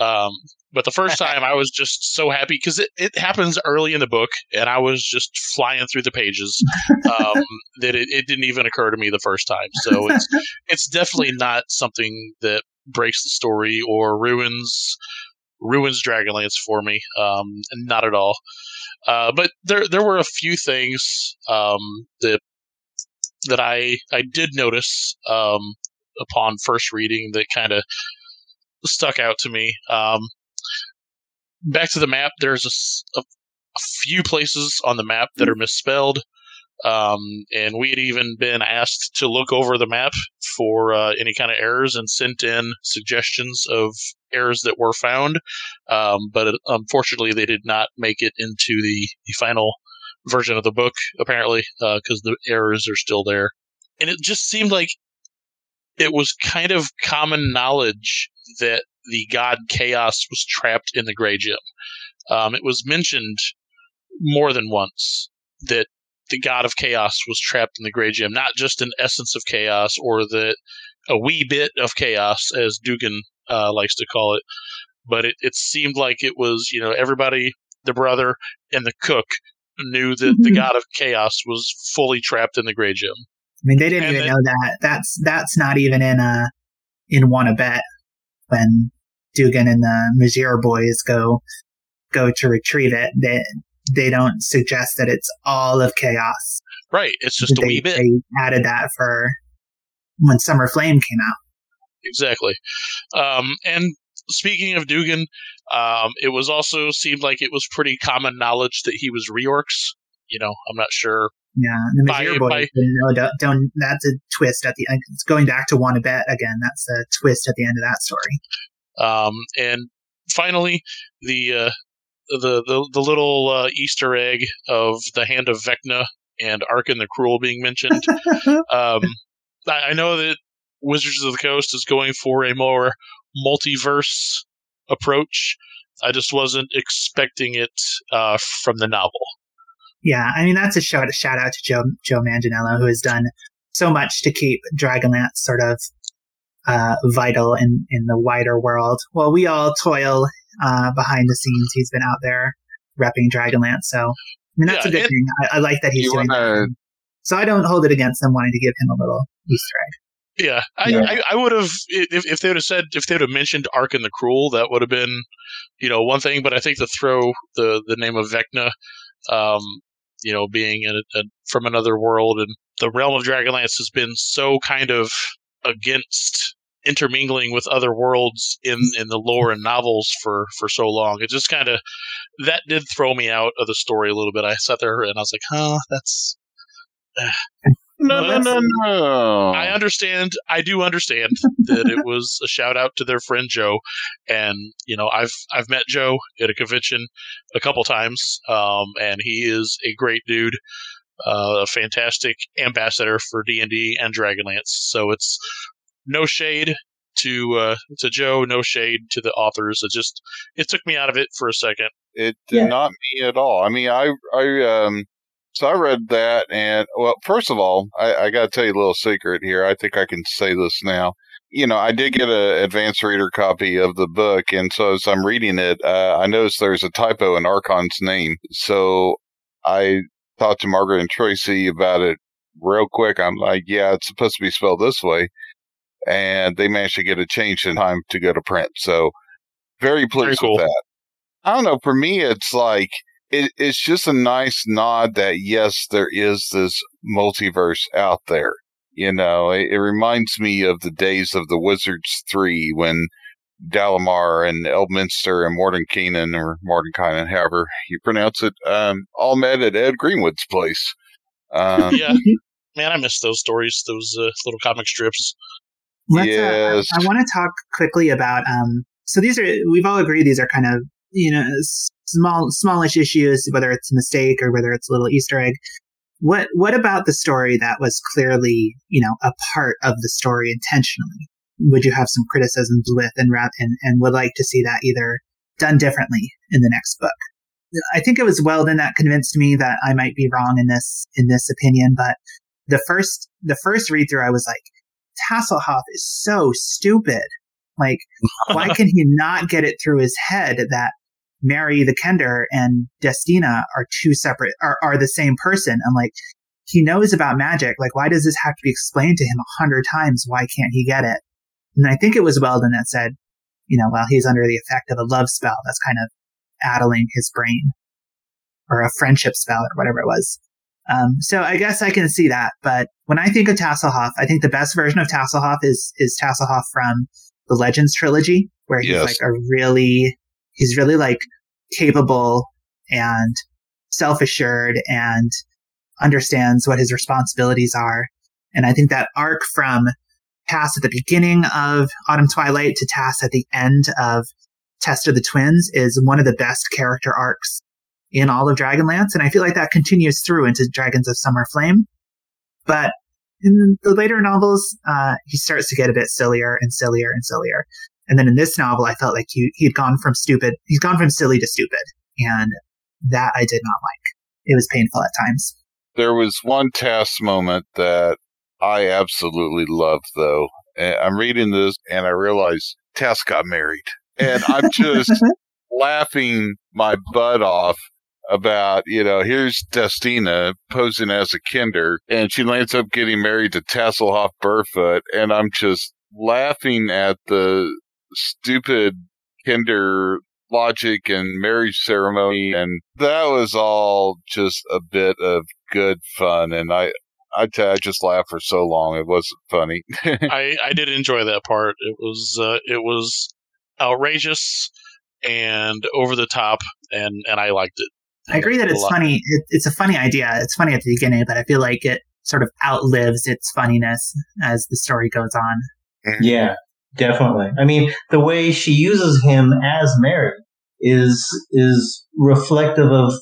Um, but the first time I was just so happy because it, it happens early in the book, and I was just flying through the pages um, that it, it didn't even occur to me the first time. So it's it's definitely not something that breaks the story or ruins ruins Dragonlance for me. Um, not at all. Uh, but there there were a few things um, that that I I did notice um, upon first reading that kind of stuck out to me. Um, back to the map, there's a few places on the map that are misspelled. Um, and we had even been asked to look over the map for uh, any kind of errors and sent in suggestions of errors that were found. Um, but unfortunately, they did not make it into the, the final version of the book, apparently, because the errors are still there. And it just seemed like it was kind of common knowledge that the god Chaos was trapped in the Grey Gem. Um, it was mentioned more than once that the god of chaos was trapped in the Grey Gem, not just an essence of chaos or that a wee bit of chaos, as Dougan uh, likes to call it, but it, it seemed like it was, you know, everybody, the brother and the cook knew that mm-hmm. the god of chaos was fully trapped in the Grey Gem. I mean, they didn't and even then, know that. That's that's not even in uh in Wannabet when Dougan and the Majere boys go go to retrieve it. They they don't suggest that it's all of chaos. Right. It's just they, a wee bit. They added that for when Summer Flame came out. Exactly. Um, and speaking of Dougan, um, it was also seemed like it was pretty common knowledge that he was Reorx. You know, I'm not sure. Yeah, the Majere boys by, no, don't, don't, That's a twist at the end. It's going back to Wannabet again. That's a twist at the end of that story. Um, and finally, the uh, the the, the little uh, Easter egg of the hand of Vecna and Arkin the Cruel being mentioned. um, I, know that Wizards of the Coast is going for a more multiverse approach. I just wasn't expecting it uh, from the novel. Yeah, I mean that's a shout, shout out to Joe Joe Manganiello who has done so much to keep Dragonlance sort of uh, vital in in the wider world. Well, we all toil uh, behind the scenes. He's been out there repping Dragonlance, so I mean that's yeah, a good thing. I, I, like that he's doing wanna... that. So I don't hold it against them wanting to give him a little Easter egg. Yeah, I, yeah. I, I would have if, if they would have said if they would have mentioned Arkin the Cruel, that would have been, you know, one thing. But I think to throw the the name of Vecna, um, you know, being a, a, from another world and the realm of Dragonlance has been so kind of against intermingling with other worlds in in the lore and novels for for so long. It just kind of that did throw me out of the story a little bit. I sat there and I was like, "Huh, that's." No, no, no, no. I understand. I do understand that it was a shout out to their friend Joe, and you know, I've I've met Joe at a convention a couple times, um, and he is a great dude, uh, a fantastic ambassador for D and D and Dragonlance. So it's no shade to uh, to Joe, no shade to the authors. It just it took me out of it for a second. It did yeah. not me at all. I mean, I I um so I read that, and well, first of all, I, I got to tell you a little secret here. I think I can say this now. You know, I did get an advanced reader copy of the book, and so as I'm reading it, uh, I noticed there's a typo in Archon's name. So I talked to Margaret and Tracy about it real quick. I'm like, yeah, it's supposed to be spelled this way and they managed to get a change in time to go to print. So very pleased very cool. with that. I don't know. For me, it's like it, it's just a nice nod that yes, there is this multiverse out there. You know, it, it reminds me of the days of the Wizards Three when Dalamar and Elminster and Mordenkainen or Mordenkainen, however you pronounce it, um, all met at Ed Greenwood's place. Um, yeah, man, I miss those stories, those uh, little comic strips. Let's, yes. Uh, I, I want to talk quickly about. Um, so these are we've all agreed these are kind of you know small smallish issues, whether it's a mistake or whether it's a little Easter egg. What what about the story that was clearly you know a part of the story intentionally? Would you have some criticisms with and and and would like to see that either done differently in the next book? I think it was Weldon that convinced me that I might be wrong in this in this opinion, but the first the first read through I was like, Tasslehoff is so stupid. Like, why can he not get it through his head that Mary the Kender and Destina are two separate, are, are the same person? I'm like, he knows about magic. Like, why does this have to be explained to him a hundred times? Why can't he get it? And I think it was Weldon that said, you know, while he's under the effect of a love spell that's kind of addling his brain or a friendship spell or whatever it was. Um, so I guess I can see that. But when I think of Tasslehoff, I think the best version of Tasslehoff is is Tasslehoff from the Legends trilogy, where he's yes. like a really he's really like capable and self assured and understands what his responsibilities are. And I think that arc from Tass at the beginning of Autumn Twilight to Tass at the end of Test of the Twins is one of the best character arcs in all of Dragonlance. And I feel like that continues through into Dragons of Summer Flame. But in the later novels, uh, he starts to get a bit sillier and sillier and sillier. And then in this novel, I felt like he he'd gone from stupid, he's gone from silly to stupid, and that I did not like. It was painful at times. There was one TAS moment that I absolutely loved, though. I'm reading this and I realize TAS got married, and I'm just laughing my butt off about, you know, here's Destina posing as a kender, and she lands up getting married to Tasslehoff Burrfoot, and I'm just laughing at the stupid kender logic and marriage ceremony, and that was all just a bit of good fun, and I. I, t- I just laughed for so long; it wasn't funny. I, I did enjoy that part. It was uh, it was outrageous and over the top, and and I liked it. I agree that it's funny. It, it's a funny idea. It's funny at the beginning, but I feel like it sort of outlives its funniness as the story goes on. Yeah, definitely. I mean, the way she uses him as Mary is is reflective of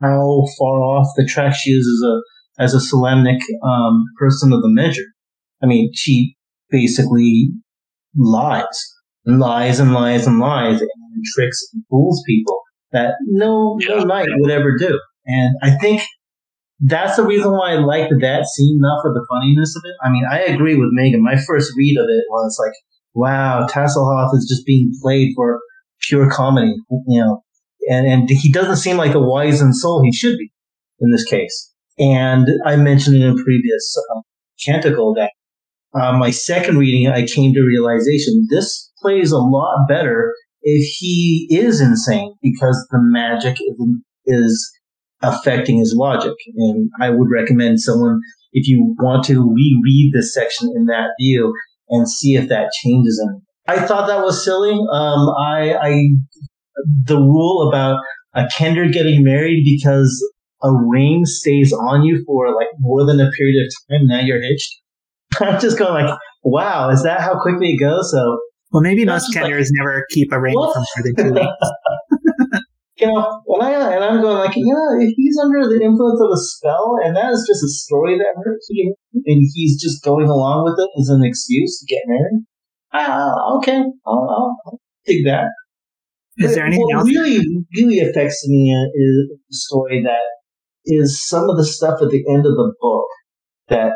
how far off the track she is as a as a Solamnic um, person of the measure. I mean, she basically lies and lies and lies and lies and tricks and fools people that no, yeah. no knight would ever do. And I think that's the reason why I liked that scene, not for the funniness of it. I mean, I agree with Megan. My first read of it was like, wow, Tasslehoff is just being played for pure comedy, you know, and, and he doesn't seem like the wizened soul he should be in this case. And I mentioned in a previous uh, canticle that uh, my second reading, I came to realization this plays a lot better if he is insane because the magic is affecting his logic. And I would recommend someone, if you want to reread this section in that view and see if that changes him. I thought that was silly. Um, I, I, the rule about a kender getting married because a ring stays on you for like more than a period of time. Now you're hitched. I'm just going like, wow, is that how quickly it goes? So well, maybe most kenders like, never keep a ring what? for more than two weeks. you know, when I and I'm going like, you know, he's under the influence of a spell, and that is just a story that hurts you, and he's just going along with it as an excuse to get married. Ah, okay, I'll, I'll, I'll take that. Is there anything what else? really, really affects me is the story that is some of the stuff at the end of the book that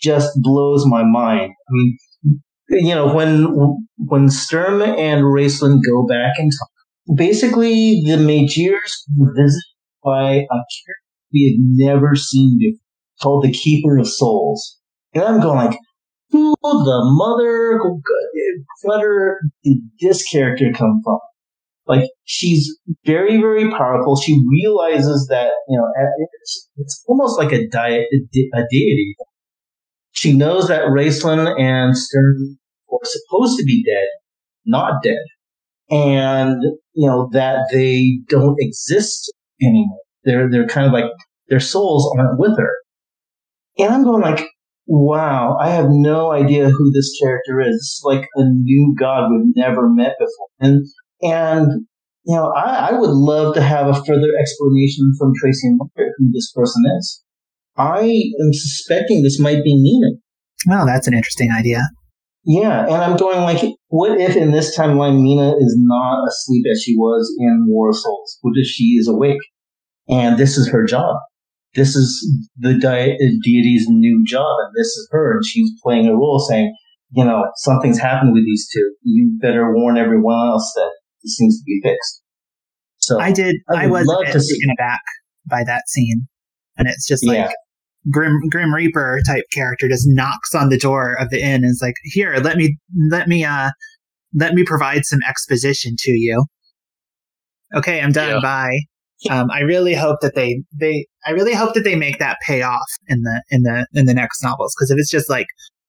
just blows my mind. I mean, you know, when when Sturm and Raistlin go back in time, basically the Magirs were visited by a character we had never seen before, called the Keeper of Souls. And I'm going like, who the mother clutter did this character come from? Like, she's very, very powerful. She realizes that, you know, it's, it's almost like a diet, a, a deity. She knows that Raistlin and Sturm were supposed to be dead, not dead, and you know that they don't exist anymore. They're they're kind of like their souls aren't with her. And I'm going like, wow, I have no idea who this character is like a new god we've never met before. And and you know, I, I would love to have a further explanation from Tracy and Margaret who this person is. I am suspecting this might be Mina. Well, that's an interesting idea. Yeah, and I'm going like, what if in this timeline Mina is not asleep as she was in War of Souls? What if she is awake and this is her job? This is the de- deity's new job, and this is her, and she's playing a role, saying, you know, something's happened with these two. You better warn everyone else that this needs to be fixed. So I did. I, I was love to taken aback by that scene, and it's just like. Yeah Grim Grim Reaper type character just knocks on the door of the inn and is like, "Here, let me let me uh let me provide some exposition to you." Okay, I'm done. Yeah. Bye. Um, I really hope that they they I really hope that they make that pay off in the in the in the next novels because if it's just like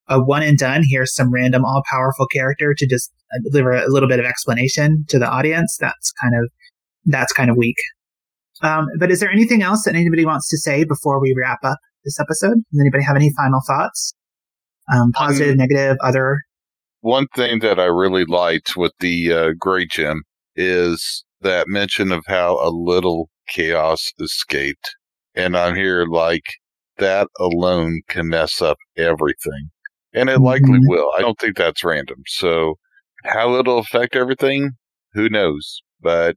a one and done, here's some random all powerful character to just uh, deliver a little bit of explanation to the audience. That's kind of that's kind of weak. Um, but is there anything else that anybody wants to say before we wrap up? This episode? Does anybody have any final thoughts? Um, positive, um, negative, other? One thing that I really liked with the uh, Grey Gem is that mention of how a little chaos escaped. And I'm here like, that alone can mess up everything. And it likely Mhm. will. I don't think that's random. So how it'll affect everything, who knows? But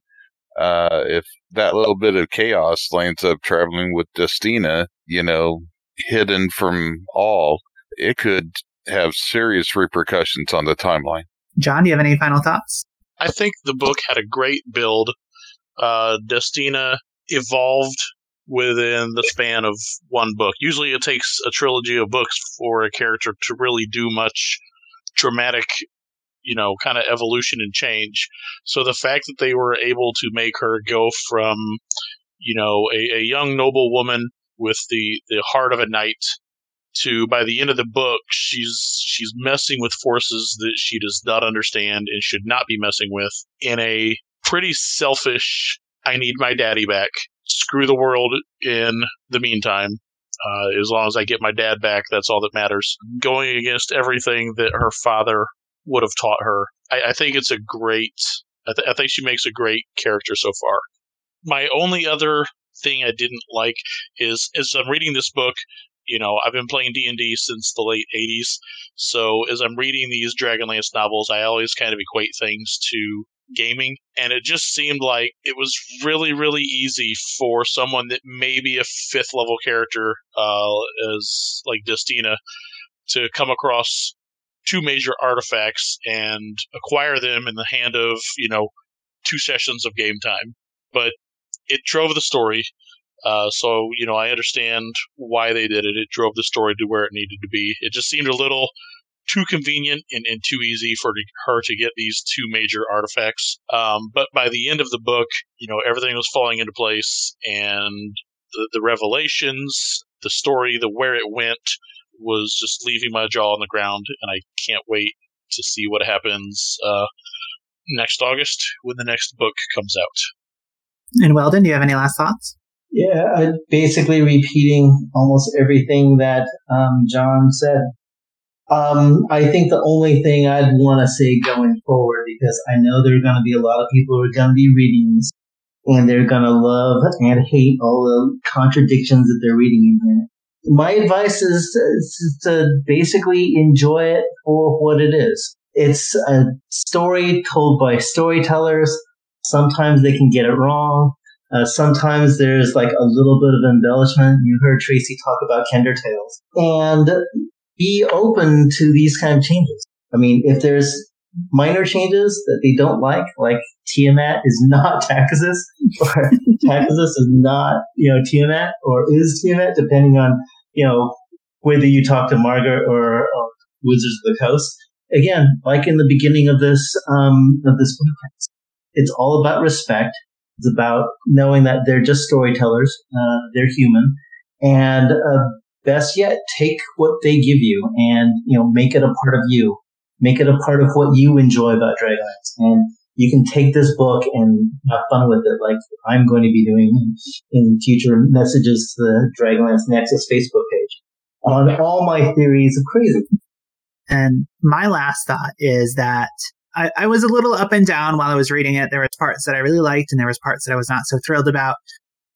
uh, if that little bit of chaos lands up traveling with Destina, you know, hidden from all, it could have serious repercussions on the timeline. John, do you have any final thoughts? I think the book had a great build. Uh, Destina evolved within the span of one book. Usually, it takes a trilogy of books for a character to really do much dramatic, you know, kind of evolution and change. So the fact that they were able to make her go from, you know, a, a young noble woman with the, the heart of a knight to by the end of the book she's she's messing with forces that she does not understand and should not be messing with in a pretty selfish I need my daddy back. Screw the world in the meantime. Uh, as long as I get my dad back, that's all that matters. Going against everything that her father would have taught her. I, I think it's a great. I, th- I think she makes a great character so far. My only other thing I didn't like is as I'm reading this book, you know, I've been playing D and D since the late '80s. So as I'm reading these Dragonlance novels, I always kind of equate things to gaming, and it just seemed like it was really, really easy for someone that maybe a fifth level character, uh, as like Destina, to come across two major artifacts and acquire them in the hand of you know two sessions of game time. But it drove the story. Uh, so you know, I understand why they did it. It drove the story to where it needed to be. It just seemed a little too convenient and, and too easy for her to get these two major artifacts. Um, but by the end of the book, you know, everything was falling into place, and the, the revelations, the story, the where it went, was just leaving my jaw on the ground, and I can't wait to see what happens uh, next August when the next book comes out. And Weldon, do you have any last thoughts? Yeah, I, basically repeating almost everything that um, John said. Um, I think the only thing I'd want to say going forward, because I know there are going to be a lot of people who are going to be reading this, and they're going to love and hate all the contradictions that they're reading in here. My advice is, is to basically enjoy it for what it is. It's a story told by storytellers. Sometimes they can get it wrong. Uh, sometimes there's like a little bit of embellishment. You heard Tracy talk about Kender Tales. And be open to these kind of changes. I mean, if there's minor changes that they don't like, like Tiamat is not Takhisis, or Takhisis is not, you know, Tiamat, or is Tiamat, depending on, you know, whether you talk to Margaret or, or Wizards of the Coast. Again, like in the beginning of this, um, of this podcast, it's all about respect. It's about knowing that they're just storytellers, uh, they're human, and uh, best yet, take what they give you and you know make it a part of you. Make it a part of what you enjoy about Dragonlance, and you can take this book and have fun with it, like I'm going to be doing in future messages to the Dragonlance Nexus Facebook page on all my theories of crazy. And my last thought is that I, I, was a little up and down while I was reading it. There was parts that I really liked and there was parts that I was not so thrilled about.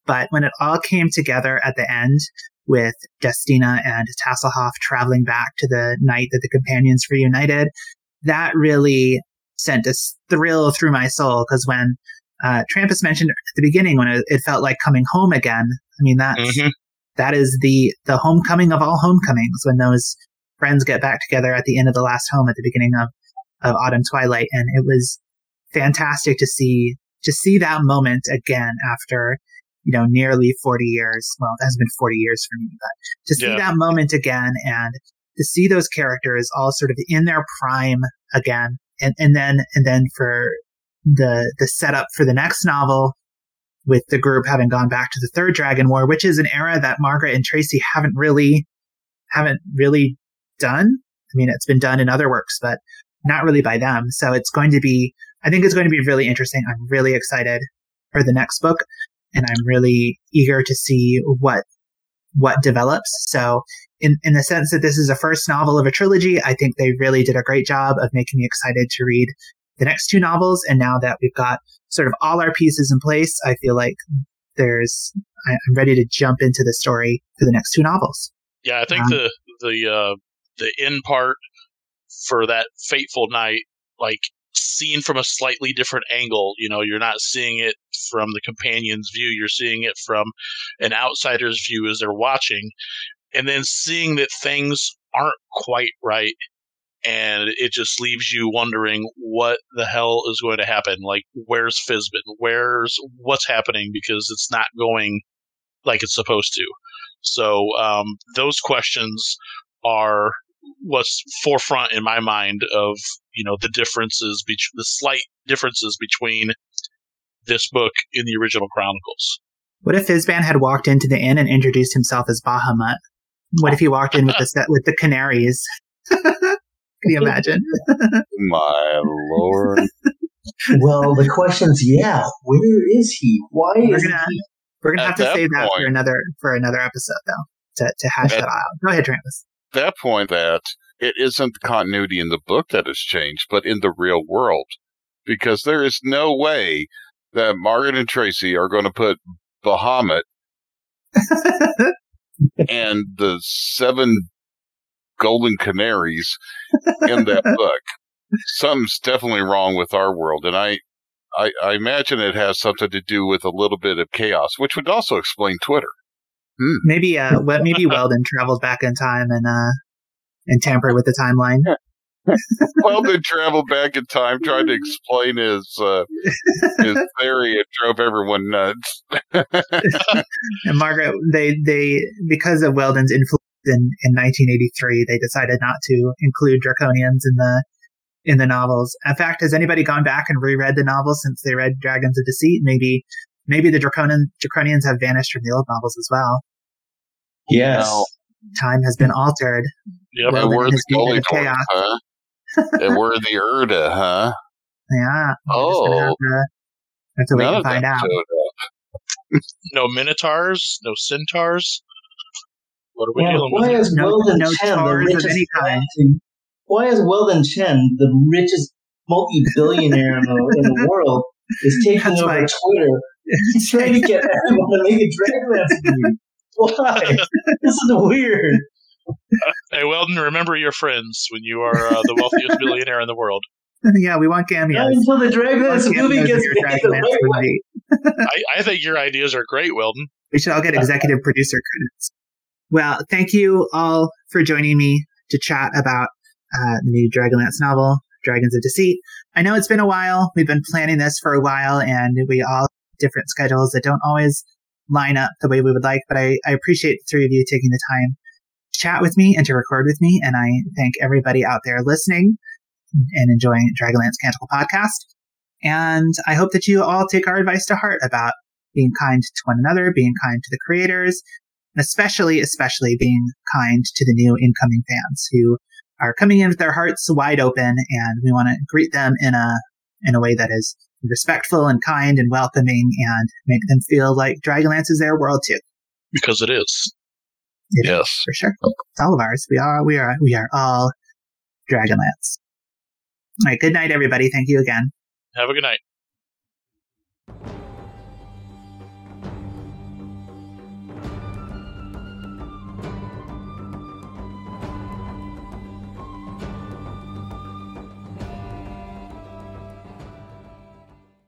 But when it all came together at the end with Destina and Tasslehoff traveling back to the night that the companions reunited, that really sent a thrill through my soul. Because when uh, Trampus mentioned at the beginning, when it, it, felt like coming home again, I mean, that's, mm-hmm. that is the, the homecoming of all homecomings when those friends get back together at the end of the last home at the beginning of, of Autumn Twilight. And it was fantastic to see, to see that moment again after, you know, nearly 40 years. Well, it has been 40 years for me, but to see yeah. that moment again and to see those characters all sort of in their prime again. And, and then, and then for the, the setup for the next novel with the group having gone back to the third Dragon War, which is an era that Margaret and Tracy haven't really, haven't really done. I mean, it's been done in other works, but not really by them. So it's going to be, I think it's going to be really interesting. I'm really excited for the next book and I'm really eager to see what, what develops. So in, in the sense that this is a first novel of a trilogy, I think they really did a great job of making me excited to read the next two novels. And now that we've got sort of all our pieces in place, I feel like there's I, I'm ready to jump into the story for the next two novels. Yeah, I think Um, the the uh, the end part for that fateful night, like seen from a slightly different angle. You know, you're not seeing it from the companion's view; you're seeing it from an outsider's view as they're watching, and then seeing that things aren't quite right, and it just leaves you wondering what the hell is going to happen. Like, where's Fizban? Where's what's happening? Because it's not going like it's supposed to. So um, those questions are what's forefront in my mind of you know the differences, bet- the slight differences between this book in the original Chronicles. What if Fizban had walked into the inn and introduced himself as Bahamut? What if he walked in with the set with the canaries? Can you imagine? My lord. Well, the question's yeah, where is he? Why We're is gonna- he? We're gonna At have to that save that for another for another episode though to to hash At- that out. Go ahead, Travis. That point that it isn't the continuity in the book that has changed, but in the real world. Because there is no way that Margaret and Tracy are going to put Bahamut and the seven golden canaries in that book. Something's definitely wrong with our world. And I, I, I imagine it has something to do with a little bit of chaos, which would also explain Twitter. Maybe uh maybe Weldon traveled back in time and uh and tampered with the timeline. Weldon traveled back in time trying to explain his uh, his theory. It drove everyone nuts. And Margaret, they they because of Weldon's influence in, in 1983, they decided not to include draconians in the in the novels. In fact, has anybody gone back and reread the novels since they read Dragons of Deceit? Maybe maybe the draconian draconians have vanished from the old novels as well. Yes. No. Time has been altered. Yep. Well, and we're the has been Gully the Boys, chaos. huh? and we're the Urda, huh? Yeah. we're Oh, have to, have to wait none find out. No minotaurs, no centaurs. What are we Yeah, dealing why with? here? is No- Weldon no Chen the towers of richest any kind. Why is Weldon Chen the richest multi-billionaire in the, in the world is taking That's over right. Twitter? He's trying to get everyone to make a Dragonlance movie. Why? this is weird. Hey, Weldon, remember your friends when you are uh, the wealthiest billionaire in the world. yeah, we want Not until the Dragonlance movie gets made right I, I think your ideas are great, Weldon. We should all get executive producer credits. Well, thank you all for joining me to chat about uh, the new Dragonlance novel, Dragons of Deceit. I know it's been a while. We've been planning this for a while, and we all have different schedules that don't always line up the way we would like. But I, I appreciate the three of you taking the time to chat with me and to record with me. And I thank everybody out there listening and enjoying Dragonlance Canticle podcast. And I hope that you all take our advice to heart about being kind to one another, being kind to the creators, and especially, especially being kind to the new incoming fans who are coming in with their hearts wide open and we want to greet them in a, in a way that is respectful and kind and welcoming and make them feel like Dragonlance is their world too. Because it is. It is, Yes. for sure. It's all of ours. We are, we are, we are all Dragonlance. All right. Good night, everybody. Thank you again. Have a good night.